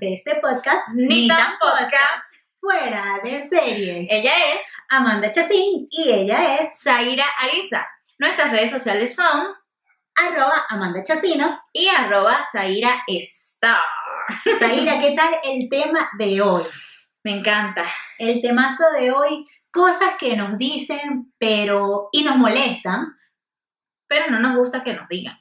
de este podcast, Ni tan podcast. fuera de serie. Ella es Amanda Chacín y ella es Zaira Ariza. Nuestras redes sociales son arroba Amanda Chacino. y arroba Zaira Star. Zaira, ¿qué tal el tema de hoy? Me encanta. El temazo de hoy, cosas que nos dicen, pero y nos molestan. Pero no nos gusta que nos digan.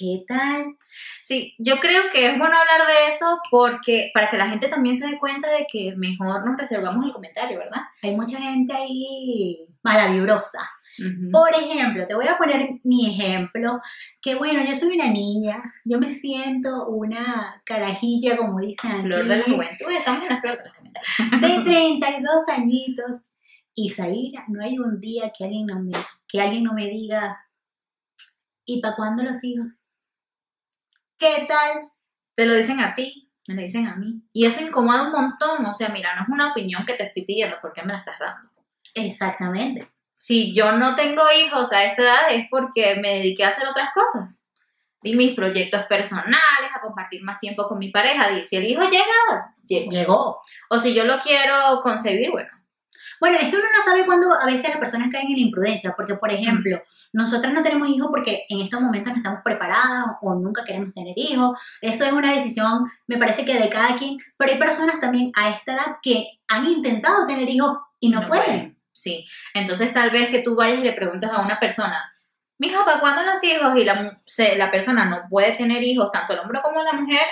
¿Qué tal? Sí, yo creo que es bueno hablar de eso porque para que la gente también se dé cuenta de que mejor nos reservamos el comentario, ¿verdad? Hay mucha gente ahí malavibrosa. Ujú. Por ejemplo, te voy a poner mi ejemplo, que bueno, yo soy una niña, yo me siento una carajilla, como dicen aquí, Flor de la juventud. Estamos en la flor de la juventud. de 32 añitos. Y Zaira, no hay un día que alguien no me, que alguien no me diga, ¿y para cuándo los hijos? ¿Qué tal? Te lo dicen a ti, me lo dicen a mí. Y eso incomoda un montón. O sea, mira, no es una opinión que te estoy pidiendo, ¿por qué me la estás dando? Exactamente. Si yo no tengo hijos a esta edad es porque me dediqué a hacer otras cosas. Y mis proyectos personales, a compartir más tiempo con mi pareja. Y si el hijo llega, llega. Llegó. O si yo lo quiero concebir, bueno. Bueno, es que uno no sabe cuándo a veces las personas caen en la imprudencia, porque por ejemplo, nosotras no tenemos hijos porque en estos momentos no estamos preparados o nunca queremos tener hijos. Eso es una decisión, me parece que de cada quien, pero hay personas también a esta edad que han intentado tener hijos y no, pueden. Sí. Entonces tal vez que tú vayas y le preguntas a una persona, mijo, ¿para cuándo los hijos? Y la, se- la persona no puede tener hijos, tanto el hombre como la mujer.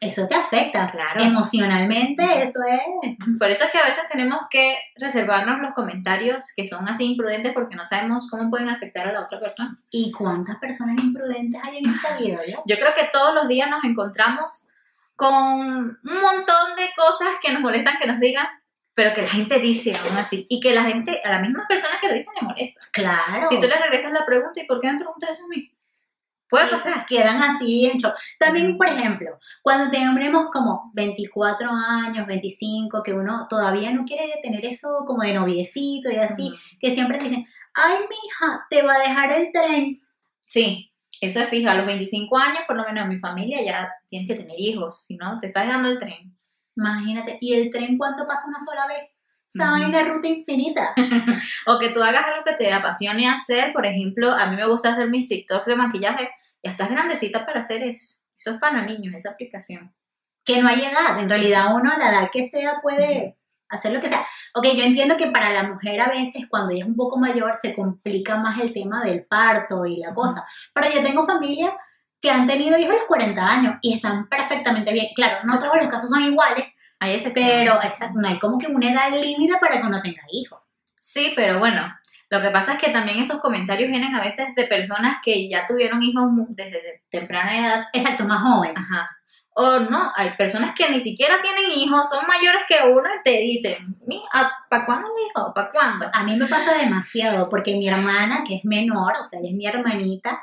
Eso te afecta. Claro. Emocionalmente, eso es. Por eso es que a veces tenemos que reservarnos los comentarios que son así imprudentes porque no sabemos cómo pueden afectar a la otra persona. ¿Y cuántas personas imprudentes hay en esta vida, ya? Yo creo que todos los días nos encontramos con un montón de cosas que nos molestan que nos digan, pero que la gente dice aún así. Y que la gente, a las mismas personas que lo dicen, le molesta. Claro. Si tú le regresas la pregunta, ¿y por qué me preguntas eso a mí? Puede pasar. Quedan así en shock. También, por ejemplo, cuando tenemos como 24 años, 25, que uno todavía no quiere tener eso como de noviecito y así, que siempre te dicen, ay, mija, te va a dejar el tren. Sí, eso es fijo. A los 25 años, por lo menos en mi familia, ya tienes que tener hijos. Si no, te estás dando el tren. Imagínate, ¿y el tren cuánto pasa una sola vez? Esa vaina ruta infinita. O que tú hagas algo que te apasione hacer. Por ejemplo, a mí me gusta hacer mis TikToks de maquillaje. Ya estás grandecita para hacer eso. Eso es para niños, esa aplicación. que no hay edad. En realidad uno a la edad que sea puede hacer lo que sea. Ok, yo entiendo que para la mujer a veces cuando ella es un poco mayor se complica más el tema del parto y la cosa. Pero yo tengo familia que han tenido hijos a los 40 años y están perfectamente bien. Claro, no todos los casos son iguales, Hay ese pero exacto, no hay como que una edad límite para que uno tenga hijos. Sí, pero bueno, lo que pasa es que también esos comentarios vienen a veces de personas que ya tuvieron hijos desde temprana edad. Exacto, más joven. Ajá. O no, hay personas que ni siquiera tienen hijos, son mayores que uno y te dicen, ¿para cuándo mi hijo? ¿Para cuándo? A mí me pasa demasiado porque mi hermana, que es menor, o sea, ella es mi hermanita,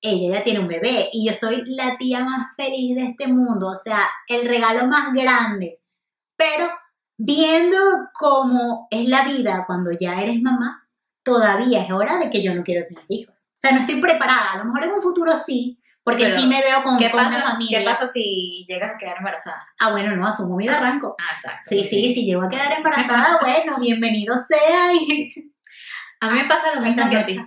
ella ya tiene un bebé y yo soy la tía más feliz de este mundo, o sea, el regalo más grande. Pero viendo cómo es la vida cuando ya eres mamá, todavía es hora de que yo no quiero tener hijos. O sea, no estoy preparada, a lo mejor en un futuro sí, porque Pero, sí me veo con, ¿Qué con una pasa, familia. ¿Qué pasa si llegas a quedar embarazada? Ah, bueno, no, asumo mi barranco. Ah, exacto. Sí, sí, si llego a quedar embarazada, bueno, bienvenido sea y... A mí me pasa lo mismo que a ti.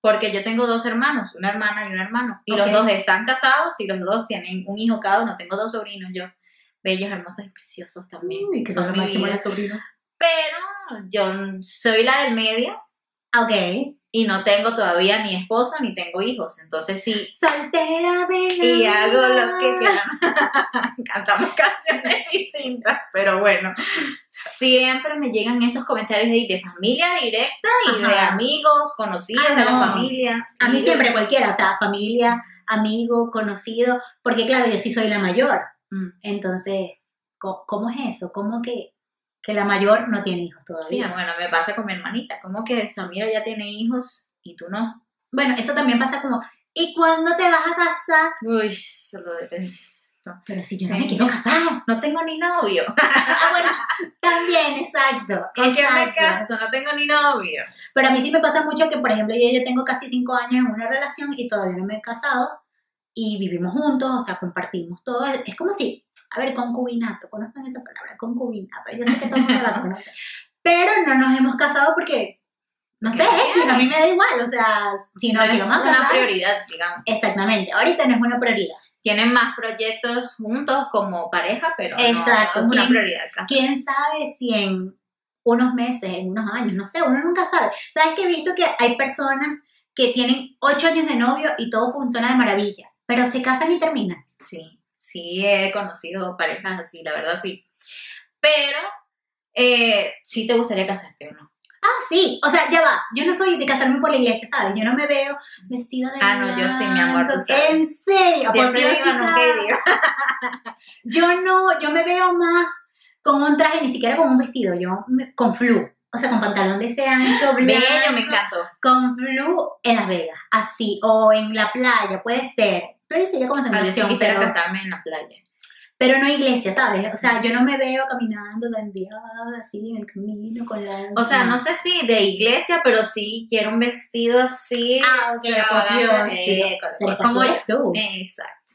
Porque yo tengo dos hermanos, una hermana y un hermano. Y los dos están casados y los dos tienen un hijo cada uno. Tengo dos sobrinos yo. Bellos, hermosos y preciosos también. Uy, que son lo mi máximo vida. las sobrinas. Pero yo soy la del medio Ok. y no tengo todavía ni esposo ni tengo hijos. Entonces sí, Soltera venga. y hago lo que quiera. Cantamos canciones distintas, pero bueno. Siempre me llegan esos comentarios de, de familia directa y de amigos, conocidos Ah, de la familia. A mí siempre cualquiera, o sea, familia, amigo, conocido, porque claro, yo sí soy la mayor. Mm. Entonces, ¿cómo es eso? ¿Cómo que, que la mayor no tiene hijos Sí, todavía? bueno, me pasa con mi hermanita. ¿Cómo que Samira ya tiene hijos y tú no? Bueno, eso también pasa como, ¿y cuándo te vas a casar? Uy, solo detesto. Pero si yo no Sí. me quiero casar. No tengo ni novio. ah, bueno, también, exacto. ¿Con quién me caso? No tengo ni novio. Pero a mí sí me pasa mucho que, por ejemplo, yo, yo tengo casi cinco años en una relación y todavía no me he casado. Y vivimos juntos, o sea, compartimos todo. Es, como si, a ver, concubinato, ¿conocen esa palabra? Concubinato. Yo sé que todo el mundo la conoce. Pero no nos hemos casado porque, no sé, es que a mí me da igual, o sea, si no, no si es una casar. prioridad, digamos. Exactamente, ahorita no es una prioridad. Tienen más proyectos juntos como pareja, pero Exacto, no, es una ¿quién- prioridad. quién sabe si en unos meses, en unos años, no sé, uno nunca sabe. ¿Sabes que he visto que hay personas que tienen ocho años de novio y todo funciona de maravilla, pero se casan y terminan? Sí, sí he conocido parejas así, la verdad sí. Pero, eh, sí te gustaría casarte o no. Ah, sí, o sea, ya va, yo no soy de casarme por la iglesia, ¿sabes? Yo no me veo vestida de Ah, no, yo sí, mi amor, tú sabes. En serio, Siempre digo, nunca digo. Yo no, yo me veo más con un traje, ni siquiera con un vestido, yo me- con flu. O sea, con pantalón de ese ancho, blanco. Bello, me encantó. con flu en Las Vegas, así, o en la playa, puede ser. Playa sería como Ah, segunda yo sí quisiera pero, casarme en la playa. pero no iglesia, ¿sabes? O sea, yo no me veo caminando dandeada así en el camino con la... O sea, no sé si de iglesia, pero sí quiero un vestido así. Ah, ok, por eh, como- tú. Exacto.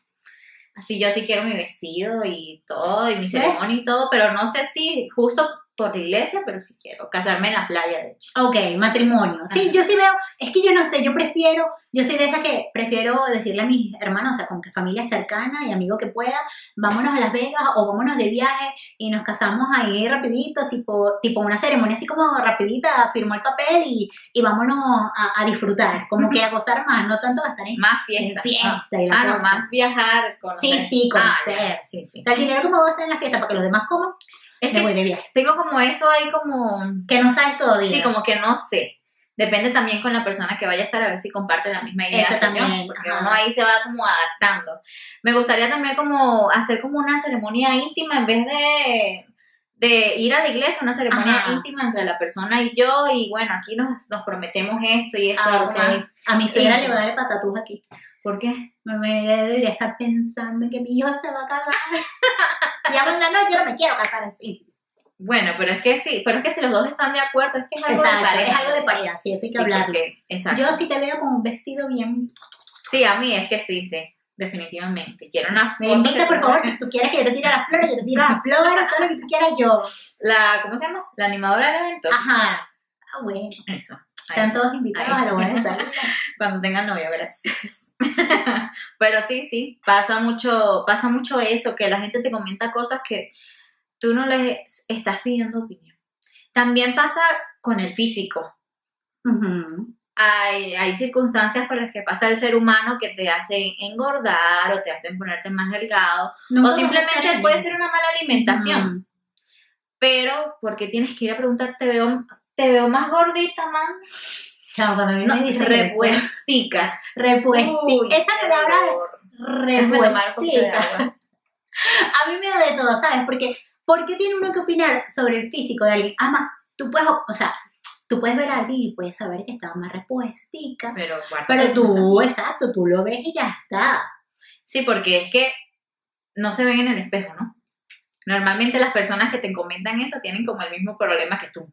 Así yo sí quiero mi vestido y todo, y mi ceremonia y todo, pero no sé si justo por la iglesia, pero sí quiero casarme en la playa, de hecho. Ok, matrimonio. Sí, Ajá. yo sí veo, es que yo no sé, yo prefiero, yo soy de esas que prefiero decirle a mis hermanos, o sea, con que familia cercana y amigo que pueda, vámonos a Las Vegas o vámonos de viaje y nos casamos ahí rapidito, tipo, tipo una ceremonia así como rapidita, firmó el papel y, y vámonos a, a disfrutar, como que a gozar más, no tanto gastar en, Más en fiesta. fiesta Ah, y la Ah, no, cosa. más viajar. Conocer. Sí, sí, Ah, conocer. ya, sí, sí. O sea, el dinero que me voy a gastar en la fiesta para que los demás coman, Es me que voy de viaje. tengo como eso ahí como... Que no sabes todavía. Sí, como que no sé. Depende también con la persona que vaya a estar a ver si comparte la misma idea. Eso también, porque ajá. uno ahí se va como adaptando. Me gustaría también como hacer como una ceremonia íntima en vez de, de ir a la iglesia, una ceremonia Ajá. íntima entre la persona y yo. Y bueno, aquí nos, nos prometemos esto y esto, Ah, algo ok. más. A mi suegra le va a dar patatús aquí. ¿Por qué? Me me debería estar pensando que mi hijo se va a casar. y Amanda, no, yo no me quiero casar así. Bueno, pero es que sí, pero es que si los dos están de acuerdo, es que es algo Exacto, de pareja. es algo de pareja, sí, eso hay que Sí, hablarlo. porque- exacto. Yo sí te veo con un vestido bien. Sí, a mí es que sí, sí, definitivamente. Quiero una Me foto invita, que- por favor, si tú quieres que yo te tire las flores, yo te tiro las flores, todo lo que tú quieras yo. La, ¿cómo se llama? La animadora del evento. Ajá. Ah, bueno. Eso. ahí. Están todos invitados Ahí. a la buena salida. Cuando tengan novio, gracias. Pero sí, sí, pasa mucho, pasa mucho eso, que la gente te comenta cosas que tú no les estás pidiendo opinión. También pasa con el físico. Ujú. Hay, hay circunstancias por las que pasa el ser humano que te hacen engordar o te hacen ponerte más delgado Nunca o simplemente puede ser una mala alimentación. Ujú. Pero porque tienes que ir a preguntar, te veo, te veo más gordita, man. Chao, cuando a mí No, me dicen eso. repuestica. Repuestica. Uy, Esa palabra repuestica. A mí me da de todo, ¿sabes? Porque, ¿por qué tiene uno que opinar sobre el físico de alguien? Además, tú puedes, o sea, tú puedes ver a alguien y puedes saber que está más repuestica. Pero, Pero tú, exacto, tú lo ves y ya está. Sí, porque es que no se ven en el espejo, ¿no? Normalmente las personas que te comentan eso tienen como el mismo problema que tú.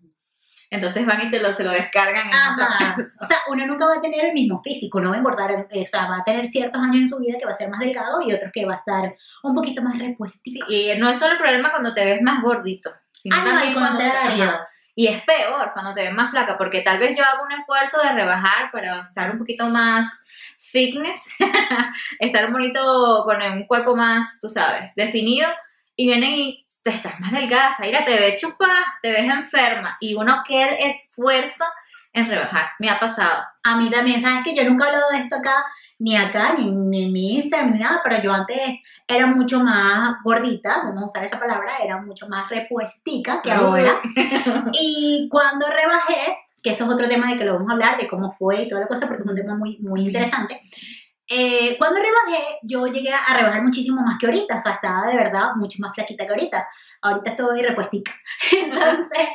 Entonces van y te lo, se lo descargan en Ajá. O sea, uno nunca va a tener el mismo físico, no va a engordar, eh, o sea, va a tener ciertos años en su vida que va a ser más delgado y otros que va a estar un poquito más repuestito. Sí, y no es solo el problema cuando te ves más gordito, sino Ah, no, también al cuando te-. Y es peor cuando te ves más flaca, porque tal vez yo hago un esfuerzo de rebajar para estar un poquito más fitness, estar bonito con un cuerpo más, tú sabes, definido, y vienen y te estás más delgada, Zaira, te ves chupada, te ves enferma, y uno que esfuerzo en rebajar, me ha pasado. A mí también, ¿sabes que Yo nunca he hablado de esto acá, ni acá, ni, ni en mi Instagram, ni nada, pero yo antes era mucho más gordita, vamos a usar esa palabra, era mucho más repuestica que ahora. Y cuando rebajé, que eso es otro tema de que lo vamos a hablar, de cómo fue y toda la cosa, porque es un tema muy, muy interesante. Eh, cuando rebajé, yo llegué a rebajar muchísimo más que ahorita, o sea, estaba de verdad mucho más flaquita que ahorita. Ahorita estoy repuestica. Entonces,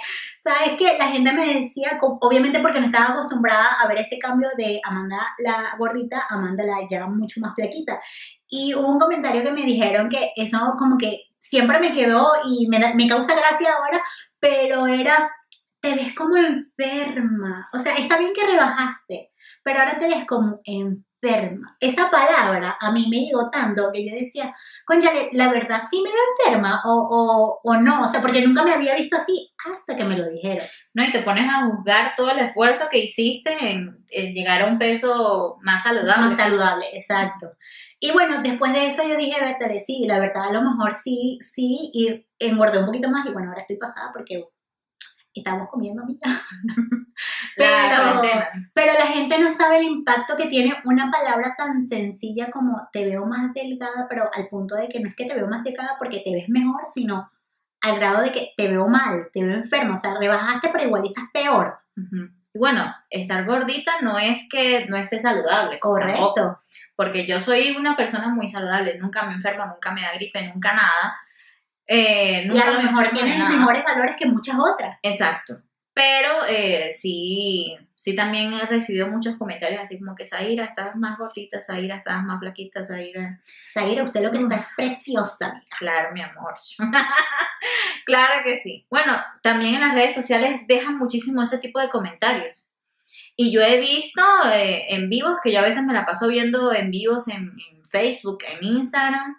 ¿sabes qué? La gente me decía, obviamente porque no estaba acostumbrada a ver ese cambio de Amanda la gordita, Amanda la ya mucho más flaquita. Y hubo un comentario que me dijeron que eso como que siempre me quedó y me, me causa gracia ahora, pero era, te ves como enferma. O sea, está bien que rebajaste, pero ahora te ves como enferma. Enferma. Esa palabra a mí me llegó tanto que yo decía, conchale, la verdad sí me veo enferma o, o, o no, o sea, porque nunca me había visto así hasta que me lo dijeron. No, y te pones a juzgar todo el esfuerzo que hiciste en, en llegar a un peso más saludable. Más saludable, exacto. Y bueno, después de eso yo dije, Bertale, sí, la verdad a lo mejor sí, sí, y engordé un poquito más y bueno, ahora estoy pasada porque estamos comiendo mitad. Pero-. Pero la gente no sabe el impacto que tiene una palabra tan sencilla como te veo más delgada, pero al punto de que no es que te veo más delgada porque te ves mejor, sino al grado de que te veo mal, te veo enfermo, o sea, rebajaste pero igual estás peor. Y bueno, estar gordita no es que no esté saludable. tampoco, Correcto. porque yo soy una persona muy saludable, nunca me enfermo, nunca me da gripe, nunca nada. Eh, Y a lo me mejor nada. mejores valores que muchas otras. Exacto. Pero eh, sí, sí también he recibido muchos comentarios así como que Zaira, estás más gordita, Zaira, estás más flaquita, Zaira. Zaira, usted lo que está es preciosa. amiga. Claro, mi amor. claro que sí. Bueno, también en las redes sociales dejan muchísimo ese tipo de comentarios. Y yo he visto eh, en vivos, que yo a veces me la paso viendo en vivos en, en Facebook, en Instagram,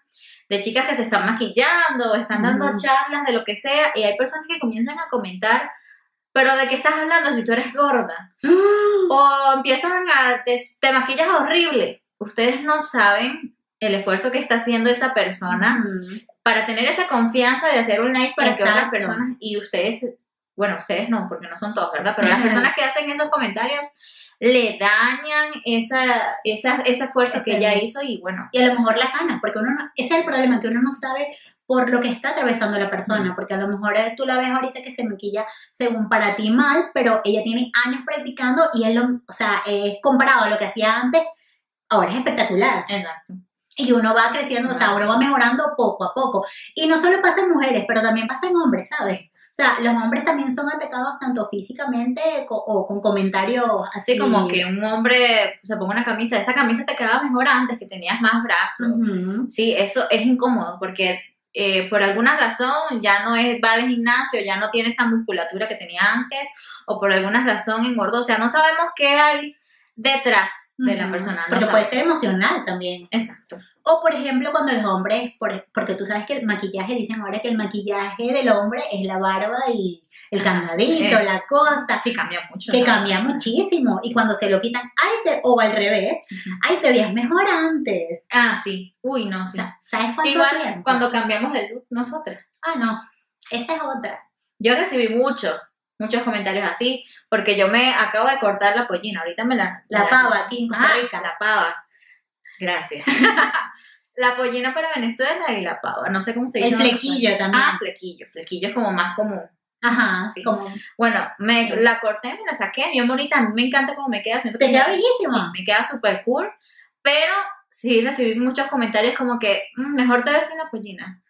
de chicas que se están maquillando, están dando Ujú. charlas de lo que sea, y hay personas que comienzan a comentar, pero ¿de qué estás hablando si tú eres gorda? O empiezan a, te, te maquillas horrible. Ustedes no saben el esfuerzo que está haciendo esa persona Mm. para tener esa confianza de hacer un live para que otras Exacto. personas y ustedes, bueno, ustedes no, porque no son todos, ¿verdad? Pero las personas que hacen esos comentarios le dañan esa, esa, ese esfuerzo Ese que ella hizo y bueno, y a lo mejor las ganas, porque uno no, ese es el problema, que uno no sabe por lo que está atravesando la persona, porque a lo mejor eh, tú la ves ahorita que se maquilla según para ti mal, pero ella tiene años practicando y es lo, o sea, es comparado a lo que hacía antes, ahora es espectacular. exacto. Y uno va creciendo, o sea, uno va mejorando poco a poco. Y no solo pasa en mujeres, pero también pasa en hombres, ¿sabes? Sea, los hombres también son atacados tanto físicamente co- o con comentarios así. Así como que un hombre se ponga una camisa, esa camisa te quedaba mejor antes, que tenías más brazos. Sí, eso es incómodo porque eh, por alguna razón ya no es, va al gimnasio, ya no tiene esa musculatura que tenía antes o por alguna razón engordó. O sea, no sabemos qué hay detrás de la persona. no Porque puede ser emocional también. Exacto. O por ejemplo, cuando los hombres, por- porque tú sabes que el maquillaje, dicen ahora que el maquillaje del hombre es la barba y el Ah, candadito, es. la cosa, Sí, cambia mucho. que ¿no? cambia muchísimo. Y cuando se lo quitan, ay, te, o al revés, ay, te veías mejor antes. Ah, sí. Uy, no, sí. ¿sabes cuánto Igual tiempo? cuando cambiamos de look nosotras. Ah, no, esa es otra. Yo recibí muchos, muchos comentarios así, porque yo me acabo de cortar la pollina. Ahorita me la... La pava aquí en Costa Ah, Rica. la pava. Gracias. la pollina para Venezuela y la pava. No sé cómo se dice. El flequillo también. Ah, flequillo. Flequillo es como más común. Ajá, Sí. como Bueno, me la corté, me la saqué, bien bonita. A mí me encanta cómo me queda. Siento te que queda me- bellísima. sí, me queda súper cool. Pero sí recibí muchos comentarios como que "Mm, mejor te ves sin la pollina.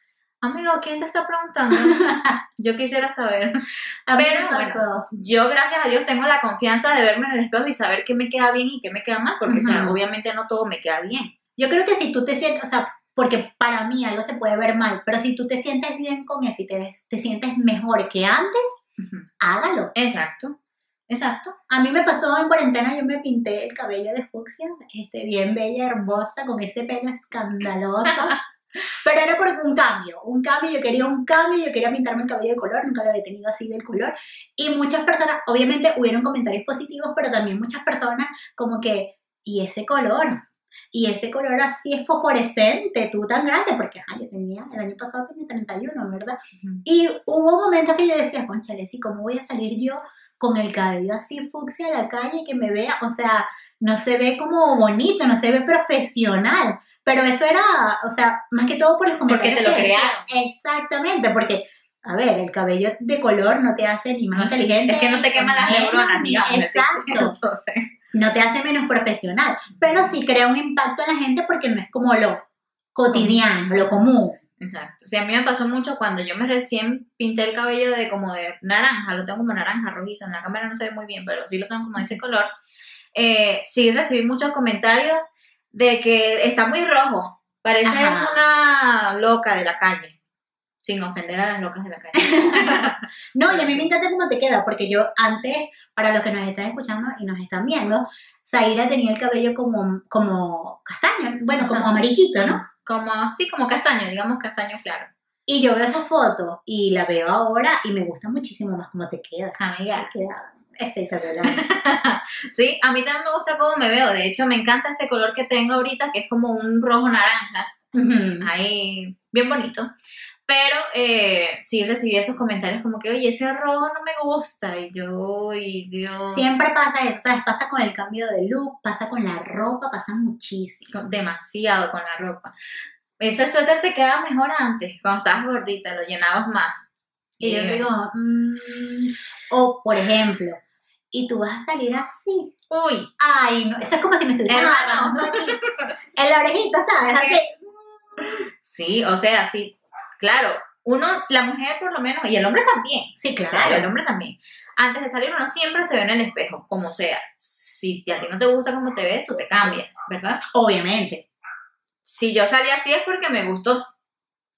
Amigo, ¿quién te está preguntando? Yo quisiera saber. Pero, pasó. Yo, gracias a Dios, tengo la confianza de verme en el espejo y saber qué me queda bien y qué me queda mal, porque o sea, Ujú. obviamente no todo me queda bien. Yo creo que si tú te sientes, o sea, porque para mí algo se puede ver mal, pero si tú te sientes bien con eso y te, sientes mejor que antes, hágalo. Exacto, exacto. A mí me pasó en cuarentena, yo me pinté el cabello de fucsia, este, bien bella, hermosa, con ese pelo escandaloso. Pero era por un cambio, un cambio, yo quería un cambio, yo quería pintarme el cabello de color, nunca lo había tenido así del color. Y muchas personas, obviamente hubieron comentarios positivos, pero también muchas personas como que, ¿y ese color? Y ese color así es fosforescente, tú tan grande, porque ajá, yo tenía, el año pasado tenía 31, ¿verdad? Ujú. Y hubo momentos que yo decía, conchale, ¿y cómo voy a salir yo con el cabello así fucsia a la calle que me vea? O sea, no se ve como bonito, no se ve profesional. Pero eso era, o sea, más que todo por los comentarios. te lo crearon. Exactamente, porque, a ver, el cabello de color no te hace ni más No, inteligente. es que no te quema las neuronas, digamos. Exacto no te hace menos profesional, pero sí crea un impacto en la gente porque no es como lo cotidiano, lo común. exacto. Sí, a mí me pasó mucho cuando yo me recién pinté el cabello de como de naranja, lo tengo como naranja rojizo, en la cámara no se ve muy bien, pero sí lo tengo como de ese color. Eh, sí recibí muchos comentarios de que está muy rojo, parece Ajá. una loca de la calle, sin ofender a las locas de la calle. No, y a mí me encanta cómo te queda, porque yo antes, para los que nos están escuchando y nos están viendo, Zaira tenía el cabello como, como castaño, bueno, como Ajá. amarillito, ¿no? Como, sí, como castaño, digamos castaño claro. Y yo veo esa foto y la veo ahora y me gusta muchísimo más cómo te queda. Amiga. Te queda espectacular. Sí, a mí también me gusta cómo me veo. De hecho, me encanta este color que tengo ahorita, que es como un rojo naranja. Ahí, bien bonito. Pero eh, sí recibí esos comentarios como que, oye, ese rojo no me gusta. Y yo, y Dios. Siempre pasa eso, ¿sabes? Pasa con el cambio de look, pasa con la ropa, pasa muchísimo. demasiado con la ropa. Ese suéter te quedaba mejor antes, cuando estabas gordita, lo llenabas más. Y yo Eh, digo, mm, o por ejemplo, y tú vas a salir así. Uy, Ay, no, eso es como si me estuviesen Hermano. agarrando aquí, en la orejita, ¿sabes? Así. sí, o sea, sí, claro, uno, la mujer por lo menos, y el hombre también, Sí, claro, el hombre también. Antes de salir uno siempre se ve en el espejo, como sea. Si a ti no te gusta cómo te ves, tú te cambias, ¿verdad? Obviamente. Si yo salí así es porque me gustó.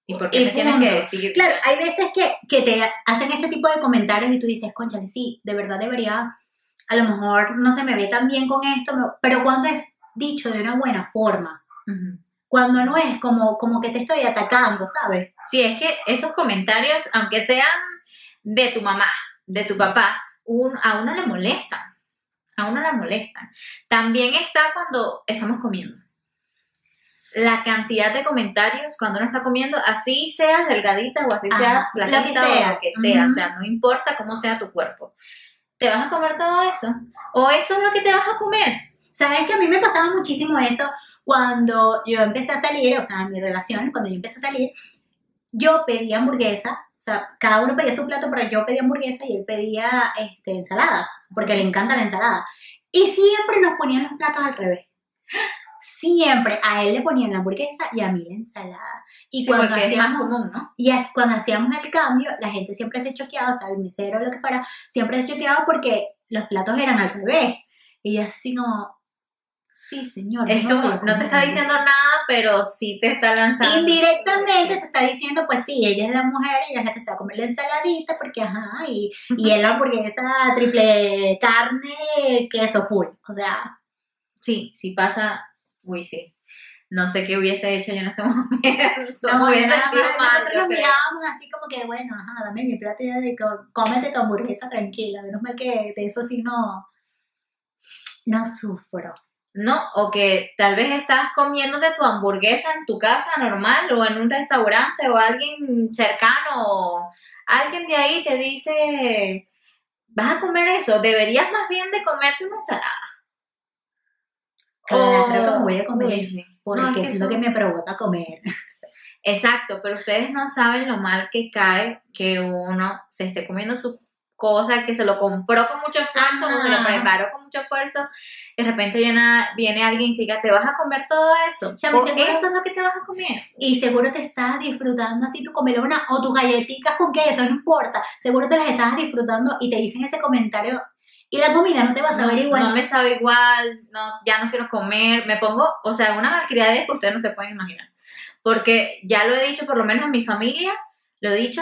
¿Y por qué Y me tienes que decir? Claro, hay veces que, que te hacen este tipo de comentarios y tú dices, conchale, sí, de verdad debería, a lo mejor no se me ve tan bien con esto, pero cuando es dicho de una buena forma, cuando no es como, como que te estoy atacando, ¿sabes? Sí, es que esos comentarios, aunque sean de tu mamá, de tu papá, un- a uno le molestan. A uno le molestan. También está cuando estamos comiendo. La cantidad de comentarios cuando uno está comiendo, así seas delgadita o así seas flaquita o lo que sea, o sea, no importa cómo sea tu cuerpo. ¿Te vas a comer todo eso? ¿O eso es lo que te vas a comer? ¿Sabes que a mí me pasaba muchísimo eso cuando yo empecé a salir, o sea, en mi relación, cuando yo empecé a salir, yo pedía hamburguesa, o sea, cada uno pedía su plato, pero yo pedía hamburguesa y él pedía este, ensalada, porque le encanta la ensalada. Y siempre nos ponían los platos al revés. Siempre a él le ponían la hamburguesa y a mí la ensalada. Y Sí, cuando porque es más hacíamos común, ¿no? y es cuando hacíamos el cambio, la gente siempre se choqueaba, o sea, el mesero lo que fuera, siempre se choqueaba porque los platos eran al revés. Y yo así como, sí, señor. Es voy como, no te está comer". diciendo nada, pero sí te está lanzando. Indirectamente te está diciendo, pues sí, ella es la mujer, ella es la que se va a comer la ensaladita, porque ajá, y, y él la hamburguesa triple carne, queso full. O sea, Sí, sí pasa. Uy, sí. No sé qué hubiese hecho yo en ese momento. no, me hubiese nada sentido más, mal. nosotros yo nos mirábamos así como que, bueno, ajá, dame mi plato y cómete tu hamburguesa tranquila, menos mal que de eso sí no, no sufro. No, o que tal vez estás comiéndote tu hamburguesa en tu casa normal o en un restaurante o alguien cercano o alguien de ahí te dice, vas a comer eso, deberías más bien de comerte una ensalada. Claro O- que me voy a comer Uy, sí. Porque No, es que es lo que me provoca comer. Exacto, pero ustedes no saben lo mal que cae que uno se esté comiendo su cosa, que se lo compró con mucho esfuerzo o se lo Ajá. preparó con mucho esfuerzo. De repente viene, viene alguien y diga, ¿te vas a comer todo eso? Chami, ¿Por seguro- eso es lo que te vas a comer? Y seguro te estás disfrutando así tu comelona o tus galletitas con queso, no importa. Seguro te las estás disfrutando y te dicen ese comentario y la comida no te va a saber no, igual. no me sabe igual, no, ya no quiero comer, me pongo, o sea, una malcriadez que ustedes no se pueden imaginar. Porque ya lo he dicho, por lo menos en mi familia, lo he dicho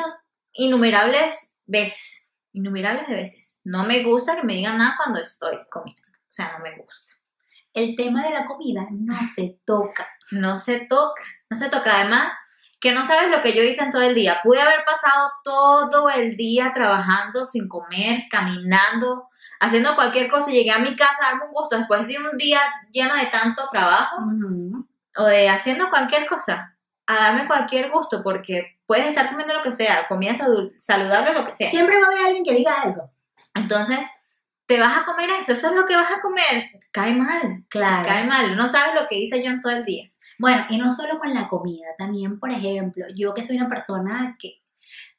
innumerables veces, innumerables de veces. No me gusta que me digan nada cuando estoy comiendo, o sea, no me gusta. El tema de la comida no se toca. No se toca, no se toca. Además, que no sabes lo que yo hice en todo el día. Pude haber pasado todo el día trabajando sin comer, caminando, haciendo cualquier cosa. Llegué a mi casa a darme un gusto después de un día lleno de tanto trabajo o de haciendo cualquier cosa, a darme cualquier gusto porque puedes estar comiendo lo que sea, comida saludable o lo que sea. Siempre va a haber alguien que diga algo. Entonces, te vas a comer eso, eso es lo que vas a comer. Cae mal, Claro. cae mal. No sabes lo que hice yo en todo el día. Bueno, y no solo con la comida, también, por ejemplo, yo que soy una persona que,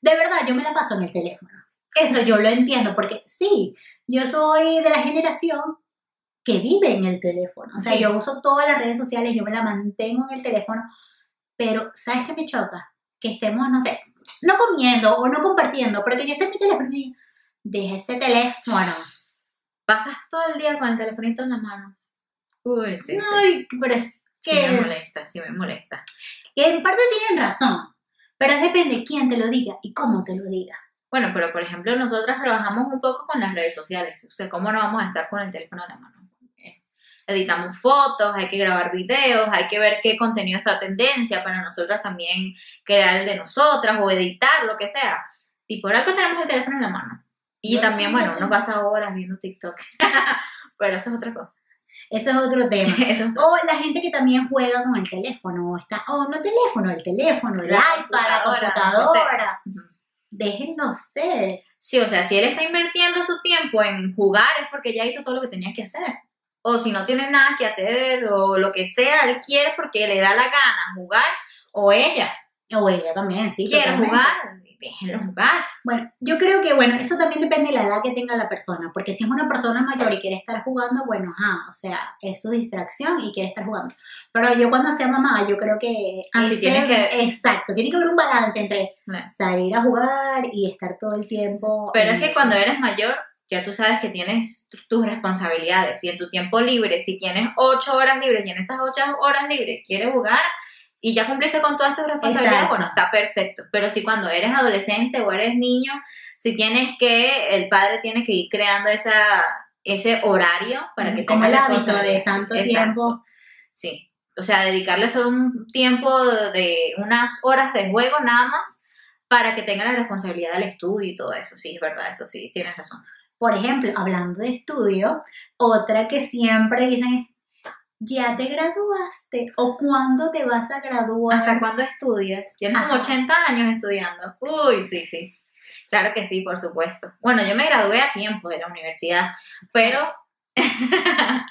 de verdad, yo me la paso en el teléfono. Eso yo lo entiendo, porque sí, yo soy de la generación que vive en el teléfono. O sea, Sí. yo uso todas las redes sociales, yo me la mantengo en el teléfono, pero ¿sabes qué me choca? Que estemos, no sé, no comiendo o no compartiendo, pero que yo esté en mi teléfono y diga, deja ese teléfono. Pasas todo el día con el telefonito en la mano. Uy, sí. sí. Ay, pero es Sí me que, molesta, sí me molesta. que en parte tienen razón, pero depende quién te lo diga y cómo te lo diga. Bueno, pero por ejemplo, nosotras trabajamos un poco con las redes sociales. O sea, ¿cómo no vamos a estar con el teléfono en la mano? Eh, Editamos fotos, hay que grabar videos, hay que ver qué contenido está tendencia para nosotras también crear el de nosotras o editar, lo que sea. Y por algo tenemos el teléfono en la mano. Y Yo también, sí, bueno, uno pasa horas viendo TikTok. pero eso es otra cosa. Eso es otro tema. O la gente que también juega con el teléfono, o está, o no teléfono, el teléfono, el La iPad, la computadora. Déjenlo ser. Sí, o sea, si él está invirtiendo su tiempo en jugar es porque ya hizo todo lo que tenía que hacer. O si no tiene nada que hacer o lo que sea, él quiere porque le da la gana jugar o ella O ella también, sí. quiere totalmente. jugar, déjenlo jugar. Bueno, yo creo que, bueno, eso también depende de la edad que tenga la persona, porque si es una persona mayor y quiere estar jugando, bueno, ajá, o sea, es su distracción y quiere estar jugando. Pero yo cuando sea mamá, yo creo que... Ah, sí, tiene que- Exacto, tiene que haber un balance entre No. salir a jugar y estar todo el tiempo... Pero es que cuando eres mayor, ya tú sabes que tienes tus responsabilidades y en tu tiempo libre, si tienes ocho horas libres y en esas ocho horas libres quieres jugar y ya cumpliste con todas tus responsabilidades, Exacto. bueno, está perfecto. Pero si cuando eres adolescente o eres niño, si tienes que, el padre tiene que ir creando esa, ese horario para que como tengas el hábito de tanto Exacto. tiempo. Sí. O sea, dedicarle solo un tiempo de unas horas de juego nada más para que tenga la responsabilidad del estudio y todo eso. Sí, es verdad, eso sí, tienes razón. Por ejemplo, hablando de estudio, otra que siempre dicen es, ¿ya te graduaste? ¿O cuándo te vas a graduar? ¿Hasta cuándo estudias? Tienes como Ajá. 80 años estudiando. Uy, sí, sí. Claro que sí, por supuesto. Bueno, yo me gradué a tiempo de la universidad, pero...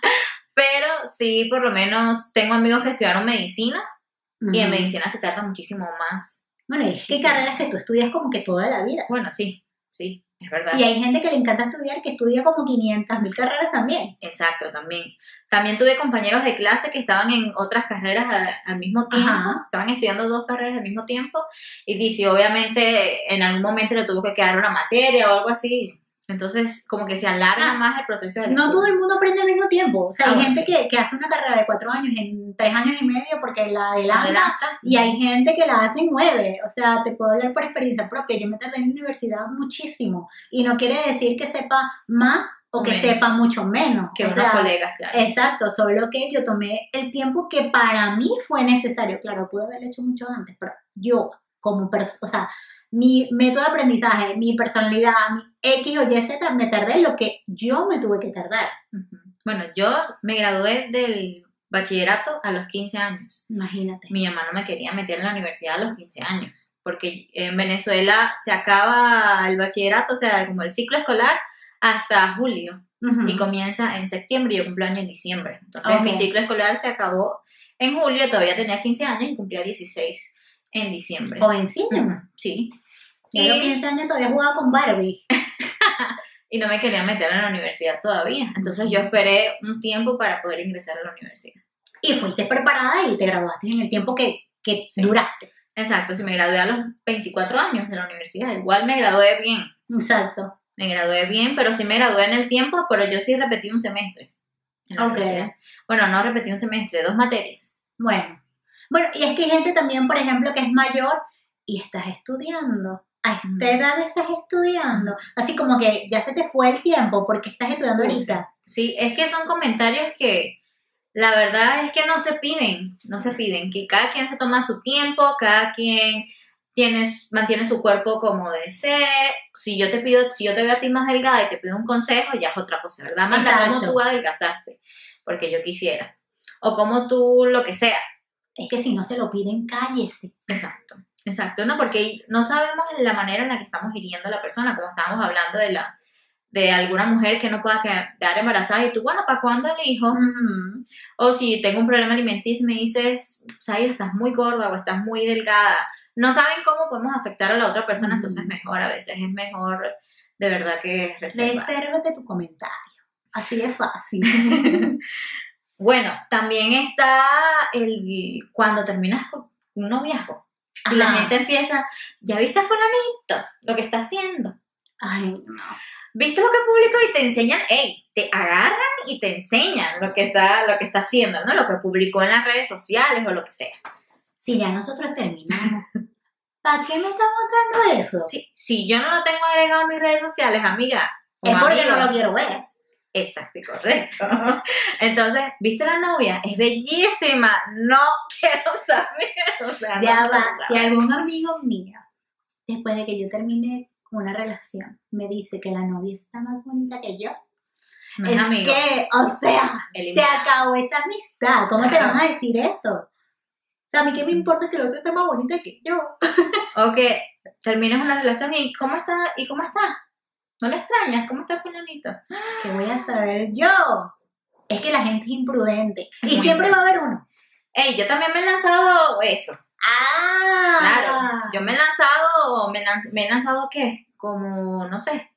pero sí, por lo menos tengo amigos que estudiaron medicina y en medicina se tarda muchísimo más. Bueno, y es que carreras que tú estudias como que toda la vida. Bueno, sí, sí, es verdad. Y hay gente que le encanta estudiar que estudia como 500 mil carreras también. Exacto, también. También tuve compañeros de clase que estaban en otras carreras al mismo tiempo, Ajá. estaban estudiando dos carreras al mismo tiempo, y dice, obviamente en algún momento le tuvo que quedar una materia o algo así, entonces como que se alarga Ah, más el proceso del No todo el mundo aprende al mismo tiempo. O sea, Ah, hay gente que, que hace una carrera de cuatro años en tres años y medio porque la adelanta. Adelanta. Y hay gente que la hace en nueve. O sea, te puedo hablar por experiencia propia. Yo me tardé en la universidad muchísimo. Y no quiere decir que sepa más o que Menos. sepa mucho menos. que o unos sea, colegas, claro. Exacto, solo que yo tomé el tiempo que para mí fue necesario. Claro, pude haberlo hecho mucho antes, pero yo, como persona, o sea, mi método de aprendizaje, mi personalidad, mi X o Y, Z, me tardé lo que yo me tuve que tardar. Bueno, yo me gradué del bachillerato a los 15 años. Imagínate. mi mamá no me quería meter en la universidad a los 15 años, porque en Venezuela se acaba el bachillerato, o sea, como el ciclo escolar, hasta julio, y comienza en septiembre, y yo cumplo año en diciembre. Entonces mi ciclo escolar se acabó en julio, todavía tenía 15 años y cumplía 16 en diciembre. Jovencísima. Ujú, Sí. Yo a los Y, 15 años todavía jugaba con Barbie. y no me quería meter en la universidad todavía. Entonces yo esperé un tiempo para poder ingresar a la universidad. Y fuiste preparada y te graduaste en el tiempo que, que Sí. duraste. Exacto, si me gradué a los 24 años de la universidad, igual me gradué bien. Exacto. Me gradué bien, pero sí me gradué en el tiempo, pero yo sí repetí un semestre. en Ok. Bueno, no repetí un semestre, dos materias. Bueno. Bueno, y es que hay gente también, por ejemplo, que es mayor y estás estudiando. A esta edad estás estudiando. Así como que ya se te fue el tiempo porque estás estudiando ahorita. Sí, es que son comentarios que la verdad es que no se piden, no se piden, que cada quien se toma su tiempo, cada quien tiene, mantiene su cuerpo como desee. Si yo te pido, si yo te veo a ti más delgada y te pido un consejo, ya es otra cosa, ¿verdad? Manda cómo tú adelgazaste, porque yo quisiera. O como tú lo que sea. Es que si no se lo piden, cállese. Exacto, exacto, ¿no? Porque no sabemos la manera en la que estamos hiriendo a la persona, como estábamos hablando de la de alguna mujer que no pueda quedar embarazada y tú, bueno, ¿para cuándo el hijo? O si tengo un problema alimenticio y me dices, Zaira, estás muy gorda o estás muy delgada, no saben cómo podemos afectar a la otra persona, Ujú. entonces mejor, a veces es mejor de verdad que reservar. Resérvate tu comentario. Así de fácil. Bueno, también está el cuando terminas con un noviazgo y la gente empieza, ¿ya viste a fulanito? Lo que está haciendo. Ay, no. ¿Viste lo que publicó y te enseñan? ¡Ey! Te agarran y te enseñan lo que está, lo que está haciendo, ¿no? Lo que publicó en las redes sociales o lo que sea. Si ya nosotros terminamos, ¿Para qué me estás mostrando eso? Sí, si yo no lo tengo agregado en mis redes sociales, amiga. es porque amigo, no lo quiero ver. Exacto, y correcto. Entonces, ¿viste la novia? Es bellísima. No quiero saber. O sea, Ya no va, si algún amigo mío, después de que yo termine una relación, me dice que la novia está más bonita que yo, No es es amigo. que, o sea, se acabó esa amistad. ¿Cómo te van a decir eso? O sea, a mí qué me importa que la otra esté más bonita que yo. O que terminas una relación y ¿cómo está? ¿Y cómo está? ¿No le extrañas? ¿Cómo está fulanito? ¿Qué voy a saber yo? Es que la gente es imprudente. Y siempre va a haber uno. Ey, yo también me he lanzado eso. Ah, Claro. Yo me he lanzado, me, lanz- me he lanzado ¿qué? Como, no sé.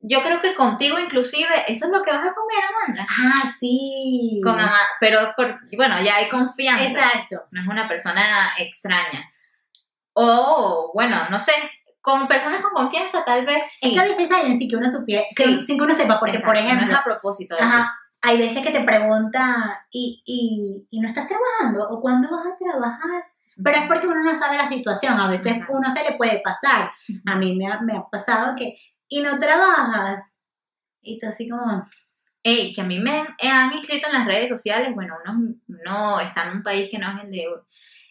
Yo creo que contigo inclusive, eso es lo que vas a comer, Amanda. Ah, sí. Con Ama- pero por, bueno, ya hay confianza. Exacto. no es una persona extraña. O, bueno, no sé, con personas con confianza tal vez sí. Es que a veces hay sin que uno supiera, que- sin que uno sepa, porque por ejemplo, No es a propósito a Ajá. hay veces que te preguntan, ¿y, y, ¿y no estás trabajando? ¿O cuándo vas a trabajar? Pero es porque uno no sabe la situación, a veces uno se le puede pasar. A mí me ha, me ha pasado que, ¿y no trabajas? Y tú así como, Ey, que a mí me han inscrito en las redes sociales, bueno, uno, uno está en un país que no es el de,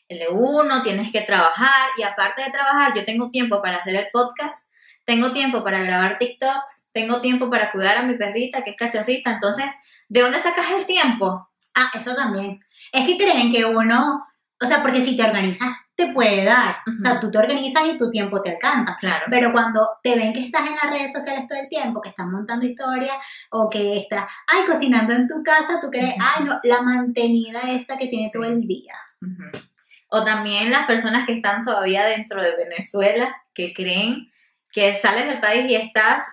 el de uno, tienes que trabajar y aparte de trabajar, yo tengo tiempo para hacer el podcast, tengo tiempo para grabar TikToks, tengo tiempo para cuidar a mi perrita que es cachorrita, entonces, ¿de dónde sacas el tiempo? ah, eso también. Es que creen que uno, o sea, porque si te organizas, te puede dar. O sea, tú te organizas y tu tiempo te alcanza. Claro. Pero cuando te ven que estás en las redes sociales todo el tiempo, que estás montando historias o que estás, ay, cocinando en tu casa, tú crees, Ujú. ay, no, la mantenida esa que tiene Sí. todo el día. Ujú. O también las personas que están todavía dentro de Venezuela, que creen que sales del país y estás,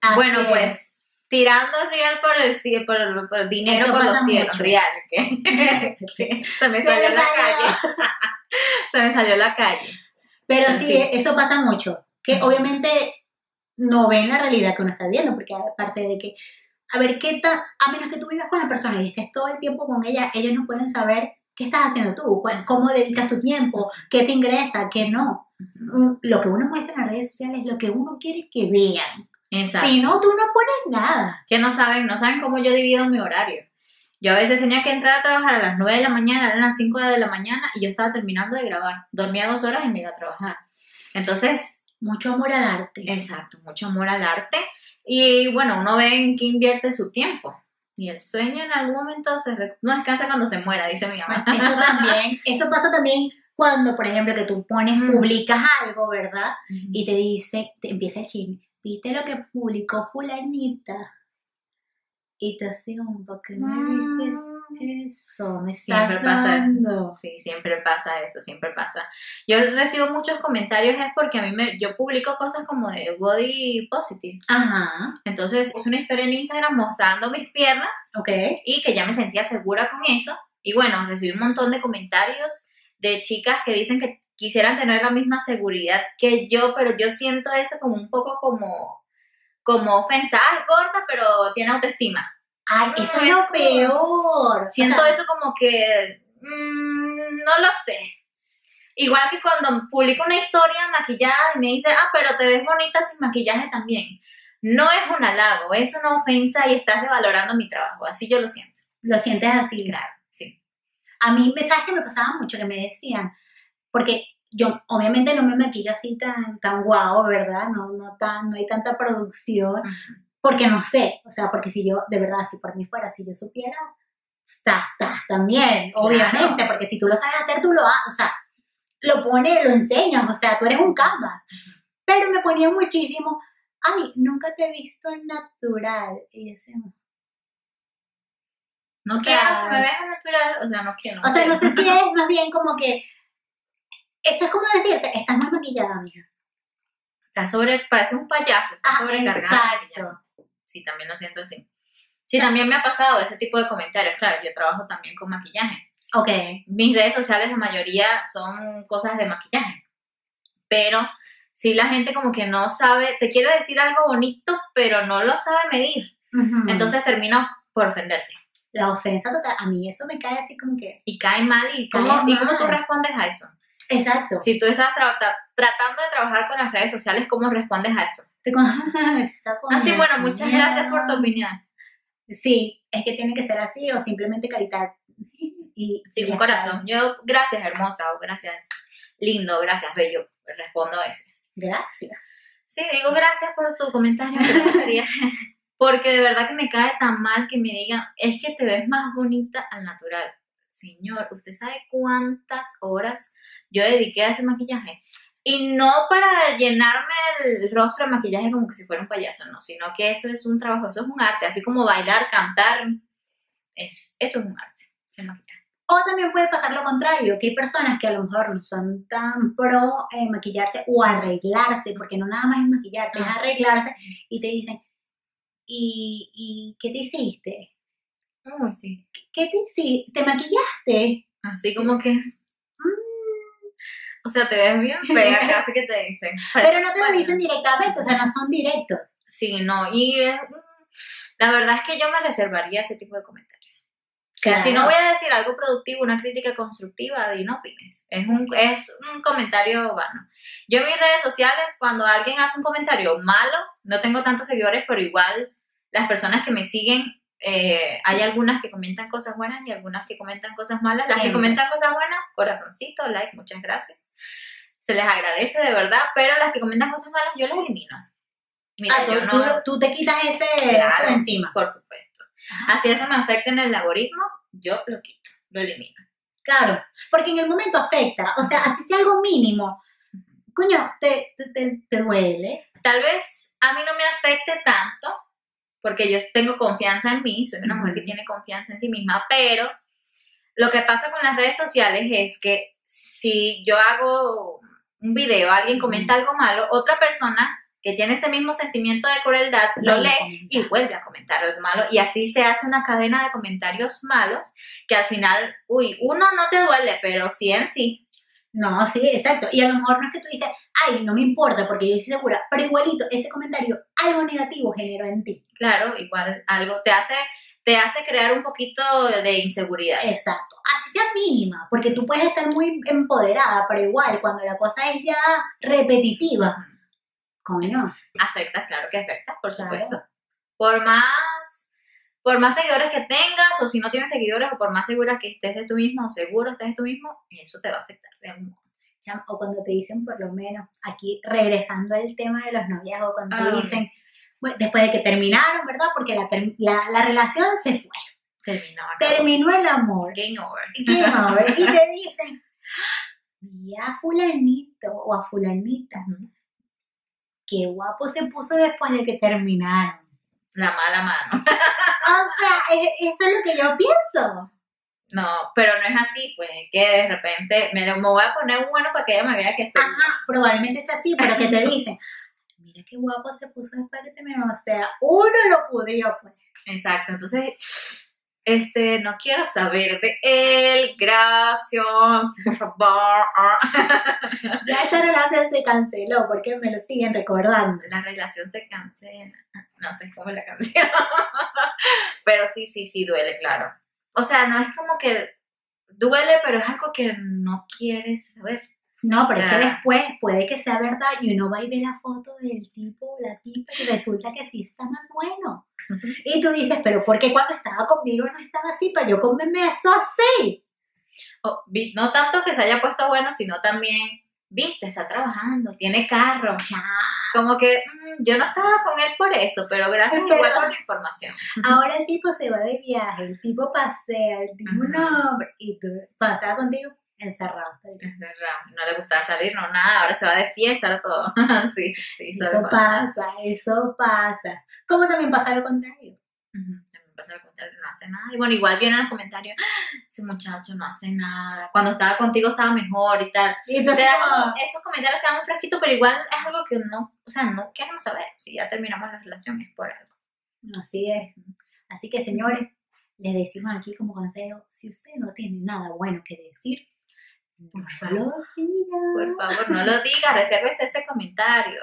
Así bueno, es. pues tirando real por el cielo, por, por dinero Eso por los cielos, mucho. real. se me Se salió la salió. calle. se me salió la calle. Pero sí, Sí. eso pasa mucho. Que obviamente no ven la realidad que uno está viendo, porque aparte de que, a ver, ¿qué tal? A menos que tú vivas con la persona y estés todo el tiempo con ella, ellos no pueden saber qué estás haciendo tú, cómo dedicas tu tiempo, qué te ingresa, qué no. Mm, Lo que uno muestra en las redes sociales es lo que uno quiere que vean. Exacto. Si no, tú no pones nada. que no saben, no saben cómo yo divido mi horario. Yo a veces tenía que entrar a trabajar a las 9 de la mañana, eran las 5 de la mañana y yo estaba terminando de grabar. Dormía dos horas y me iba a trabajar. Entonces, Mucho amor al arte. exacto, mucho amor al arte. Y bueno, uno ve en qué invierte su tiempo. Y el sueño en algún momento se re- no descansa cuando se muera, dice mi mamá. Eso también, eso pasa también cuando, por ejemplo, que tú pones, Mm. publicas algo, ¿verdad? y te dice, te empieza el chisme, ¿viste lo que publicó fulanita? Y te hace un ¿por qué me dices eso? Me Siempre pasa. dando". Sí, siempre pasa eso, siempre pasa. Yo recibo muchos comentarios es porque a mí me, yo publico cosas como de body positive. Ajá, Entonces puse una historia en Instagram mostrando mis piernas ok. y que ya me sentía segura con eso. Y bueno, recibí un montón de comentarios de chicas que dicen que quisieran tener la misma seguridad que yo, pero yo siento eso como un poco como, como ofensa. Corta, pero tiene autoestima. Ay, eso es es lo peor. Siento O sea, eso como que, mm, no lo sé. Igual que cuando publico una historia maquillada y me dice, ah, pero te ves bonita sin maquillaje también. No es un halago, es una ofensa y estás devalorando mi trabajo. Así yo lo siento. Lo sientes así. Claro, sí. A mí, ¿sabes que me pasaba mucho? Que me decían, porque yo obviamente no me maquillo así tan, tan guau, ¿verdad? No, no, tan, no hay tanta producción. Porque no sé, o sea, porque si yo, de verdad, si por mí fuera, si yo supiera, estás, estás también, Claro. obviamente, porque si tú lo sabes hacer, tú lo haces, o sea, lo pones, lo enseñas, o sea, tú eres un canvas. Pero me ponía muchísimo, ay, nunca te he visto en natural. Y yo No O quiero sea- que me veas natural, o sea, no quiero. o sea, no sé si es más bien como que, eso es como decirte, estás muy maquillada, mija. Está sobre, parece un payaso, está Ah, sobrecargada. exacto. Sí, también lo siento así. Sí, también me ha pasado ese tipo de comentarios. Claro, yo trabajo también con maquillaje. Ok, Mis redes sociales, la mayoría son cosas de maquillaje. Pero sí la gente como que no sabe, te quiere decir algo bonito, pero no lo sabe medir. Ujú. Entonces termina por ofenderte. la ofensa total, a mí eso me cae así como que, Y cae mal. ¿Y cómo, ¿y cómo tú mal. respondes a eso? Exacto. Si tú estás tra- tra- tratando de trabajar con las redes sociales, ¿cómo respondes a eso? Con- Así, la bueno, muchas gracias por tu opinión. Sí, es que tiene que ser así o simplemente carita y Sí, y un corazón. Yo, gracias, hermosa, o gracias, lindo, gracias, bello. Respondo a veces. Gracias. Sí, digo gracias por tu comentario. Porque de verdad que me cae tan mal que me digan, es que te ves más bonita al natural. Señor, ¿usted sabe cuántas horas yo dediqué a ese maquillaje? Y no para llenarme el rostro de maquillaje como que si fuera un payaso, no, sino que eso es un trabajo, eso es un arte, así como bailar, cantar, es, eso es un arte, el maquillaje. O también puede pasar lo contrario, que hay personas que a lo mejor no son tan pro en maquillarse o arreglarse, porque no nada más es maquillarse, es Ah. arreglarse, y te dicen, ¿y, y qué te hiciste? Sí. ¿Qué te hiciste? ¿Te maquillaste? Así como que, o sea, te ves bien fea, casi que te dicen. Pero no te lo dicen directamente, o sea, no son directos. Sí, no, y eh, la verdad es que yo me reservaría ese tipo de comentarios. O sea, si no voy a decir algo productivo, una crítica constructiva, di no opines. Es un, es un comentario vano. Yo en mis redes sociales, cuando alguien hace un comentario malo, no tengo tantos seguidores, pero igual las personas que me siguen, eh, hay algunas que comentan cosas buenas y algunas que comentan cosas malas. Las que comentan cosas buenas, corazoncito, like, muchas gracias. Se les agradece de verdad, pero las que comentan cosas malas, yo las elimino. Mira, Ah, tú, yo no... tú lo- tú te quitas ese, Claro. eso de encima. Por supuesto. Así eso me afecta en el algoritmo, yo lo quito, lo elimino. Claro, porque en el momento afecta, o sea, así sea algo mínimo, coño, te, te, te, te duele. Tal vez a mí no me afecte tanto, porque yo tengo confianza en mí, soy una mujer que tiene confianza en sí misma, pero lo que pasa con las redes sociales es que si yo hago un video, alguien comenta algo malo, otra persona que tiene ese mismo sentimiento de crueldad lo lee y vuelve a comentar algo malo y así se hace una cadena de comentarios malos que al final, uy, uno no te duele, pero sí en sí. No, sí, exacto. Y a lo mejor no es que tú dices, ay, no me importa porque yo estoy segura, pero igualito ese comentario, algo negativo generó en ti. Claro, igual algo te hace, te hace crear un poquito de inseguridad. Exacto. Así sea mínima, porque tú puedes estar muy empoderada, pero igual cuando la cosa es ya repetitiva, coño, Afecta, claro que afecta, por Claro. supuesto. Por más, por más seguidores que tengas, o si no tienes seguidores, o por más segura que estés de tú mismo, o seguro estés de tú mismo, eso te va a afectar de algún modo. o cuando te dicen por lo menos, aquí regresando al tema de los noviazgos, cuando Ah. te dicen, bueno, después de que terminaron, ¿verdad? Porque la, la, la relación se fue, Terminó. acabó. terminó el amor, Game over. qué amor, y te dicen, vi a fulanito o a fulanita, qué guapo se puso después de que terminaron. La mala mano. O sea, e- eso es lo que yo pienso. No, pero no es así, pues que de repente me, lo, me voy a poner un bueno para que ella me vea que estoy. Ajá, probablemente es así, pero que te dicen, mira qué guapo se puso después de que terminaron. O sea, uno lo pudió, pues. Exacto, entonces, este, no quiero saber de él, gracias, por favor. Ya esta relación se canceló porque me lo siguen recordando. La relación se cancela. No sé cómo es la canción. Pero sí, sí, sí, duele, claro. O sea, no es como que duele, pero es algo que no quieres saber. No, pero es que después puede que sea verdad y uno va y ve la foto del tipo o la tipa y resulta que sí está más bueno. Y tú dices, pero ¿por qué cuando estaba conmigo no estaba así? Para yo comerme eso así. O, vi- no tanto que se haya puesto bueno, sino también, viste, está trabajando, tiene carro. Como que mm, yo no estaba con él por eso, pero gracias por la información. Ahora el tipo se va de viaje, el tipo pasea, el tipo Ujú. no, y tú, cuando estaba contigo, encerrado. Encerrado, No le gustaba salir, no nada, ahora se va de fiesta, todo. sí, sí, suele Eso pasar. pasa, eso pasa. Como también pasa lo contrario. Ujú, También pasa lo contrario, no hace nada. Y bueno, igual vienen los comentarios, "Ah, ese muchacho no hace nada. Cuando estaba contigo estaba mejor y tal. Y entonces, da como, como- esos comentarios te dan un fresquito, pero igual es algo que no, o sea, no queremos saber. Si ya terminamos la relación es por algo. Así es. Así que, señores, les decimos aquí como consejo, si usted no tiene nada bueno que decir, por favor, Por favor, no lo digas, resérvese ese comentario.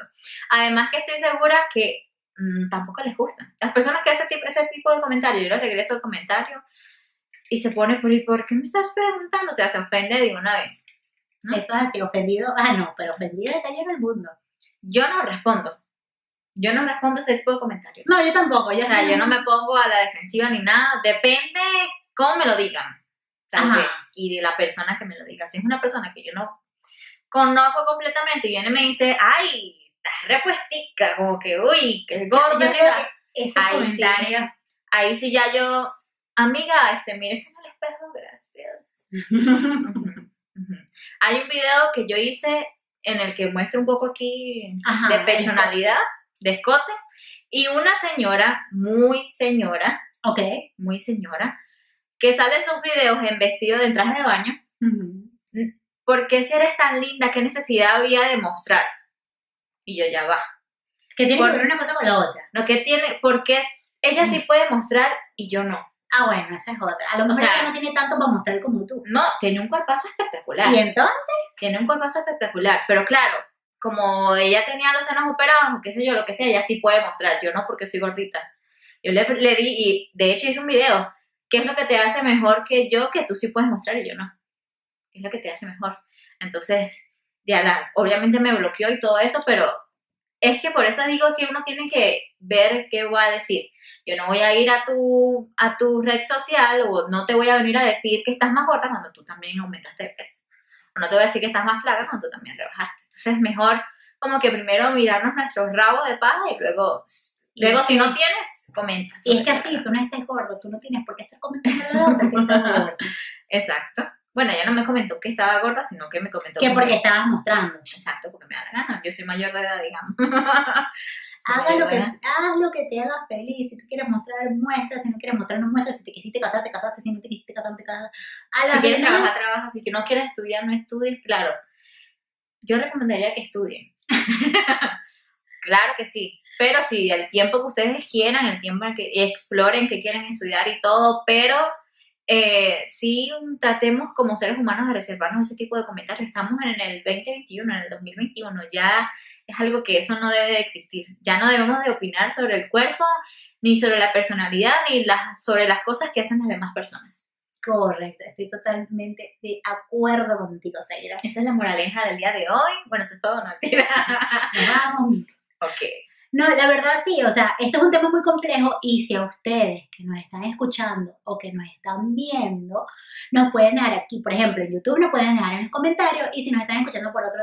Además que estoy segura que mm, tampoco les gusta. Las personas que hacen ese tipo de comentarios, yo les regreso el comentario y se pone por ¿y por qué me estás preguntando? O sea, se ofende de una vez. ¿no? Eso es así, ofendido. Ah, no, pero ofendido está lleno el mundo. Yo no respondo. Yo no respondo ese tipo de comentarios. No, yo tampoco. Yo O sea, yo no me pongo a la defensiva ni nada. Depende cómo me lo digan, tal Ajá. vez, y de la persona que me lo diga. Si es una persona que yo no conozco completamente y viene y me dice, ay, estás repuestica, como que, uy, qué gorda estás". que ese Ahí sí. Ahí sí ya yo, amiga, este, mírese en el espejo, gracias. Hay un video que yo hice en el que muestro un poco aquí Ajá, de pechonalidad, de escote, y una señora, muy señora, Ok. muy señora, que sale en sus videos en vestido de traje de baño. Ujú. ¿Por qué si eres tan linda? ¿Qué necesidad había de mostrar? Y yo ya va. Que tiene Por- que ver una cosa con la otra. Lo que tiene, ¿por qué ella sí puede mostrar y yo no? Ah, bueno, esa es otra. A lo O mejor sea- ella no tiene tanto para mostrar como tú. No, tiene un cuerpazo espectacular. Y entonces, Tiene un cuerpazo espectacular. Pero claro, como ella tenía los senos operados o qué sé yo, lo que sea, ella sí puede mostrar. Yo no porque soy gordita. Yo le, le di, y de hecho hice un video. ¿Qué es lo que te hace mejor que yo que tú sí puedes mostrar y yo no? ¿Qué es lo que te hace mejor? Entonces, ya la, obviamente me bloqueó y todo eso, pero es que por eso digo que uno tiene que ver qué va a decir. Yo no voy a ir a tu, a tu red social o no te voy a venir a decir que estás más gorda cuando tú también aumentaste de peso. O no te voy a decir que estás más flaca cuando tú también rebajaste. Entonces es mejor como que primero mirarnos nuestros rabos de paja y luego, luego si no tienes, comentas. y es que así, tú no estés gordo, tú no tienes por qué estar comentando a la otra que está gorda. Exacto. Bueno, ella no me comentó que estaba gorda, sino que me comentó Que como- porque estabas mostrando. Exacto, porque me da la gana. Yo soy mayor de edad, digamos. Haga lo, que, haz lo que te haga feliz. Si tú quieres mostrar, muestra. Si no quieres mostrar, no muestra. Si te quisiste casar, te casaste. Si no te quisiste casar, te casas. A la Si quieres trabajar, trabaja. Si que no quieres estudiar, no estudies. Claro. Yo recomendaría que estudien. claro que sí. Pero sí, el tiempo que ustedes quieran, el tiempo que exploren que quieren estudiar y todo, pero eh, sí tratemos como seres humanos de reservarnos ese tipo de comentarios. Estamos en el 2021, en el 2021, ya es algo que eso no debe de existir. Ya no debemos de opinar sobre el cuerpo, ni sobre la personalidad, ni las, sobre las cosas que hacen las demás personas. Correcto, estoy totalmente de acuerdo contigo, Zaira. Esa es la moraleja del día de hoy. Bueno, eso es todo, no mentira. Vamos. ok. No, la verdad sí, o sea, esto es un tema muy complejo y si a ustedes que nos están escuchando o que nos están viendo, nos pueden dejar aquí, por ejemplo, en YouTube nos pueden dejar en los comentarios y si nos están escuchando por otro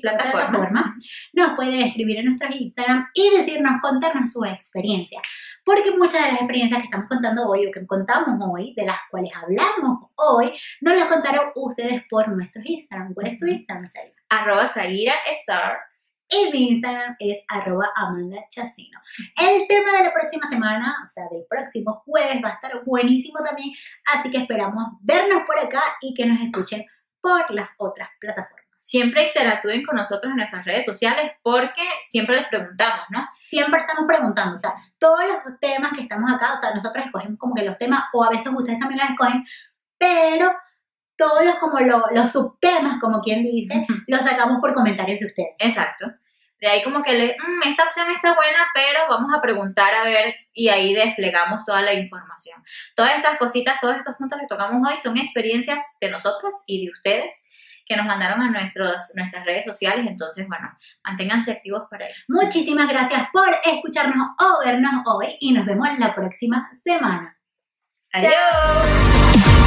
Plataforma. plataforma, nos pueden escribir en nuestros Instagram y decirnos, contarnos su experiencia. Porque muchas de las experiencias que estamos contando hoy o que contamos hoy, de las cuales hablamos hoy, nos las contaron ustedes por nuestros Instagram. ¿Cuál es tu Instagram, Zaira? Arroba Star. Y mi Instagram es arroba Amanda Chacino. El tema de la próxima semana, o sea, del próximo jueves, va a estar buenísimo también. Así que esperamos vernos por acá y que nos escuchen por las otras plataformas. Siempre interactúen con nosotros en nuestras redes sociales porque siempre les preguntamos, ¿no? Siempre estamos preguntando, o sea, todos los temas que estamos acá, o sea, nosotros escogemos como que los temas, o a veces ustedes también los escogen, pero todos los como lo- los subtemas, como quien dice, los sacamos por comentarios de ustedes. Exacto. De ahí como que le, "Mm, esta opción está buena, pero vamos a preguntar a ver y ahí desplegamos toda la información. Todas estas cositas, todos estos puntos que tocamos hoy son experiencias de nosotras y de ustedes que nos mandaron a nuestros, nuestras redes sociales. Entonces, bueno, manténganse activos para ello. Muchísimas gracias por escucharnos o vernos hoy y nos vemos la próxima semana. Adiós.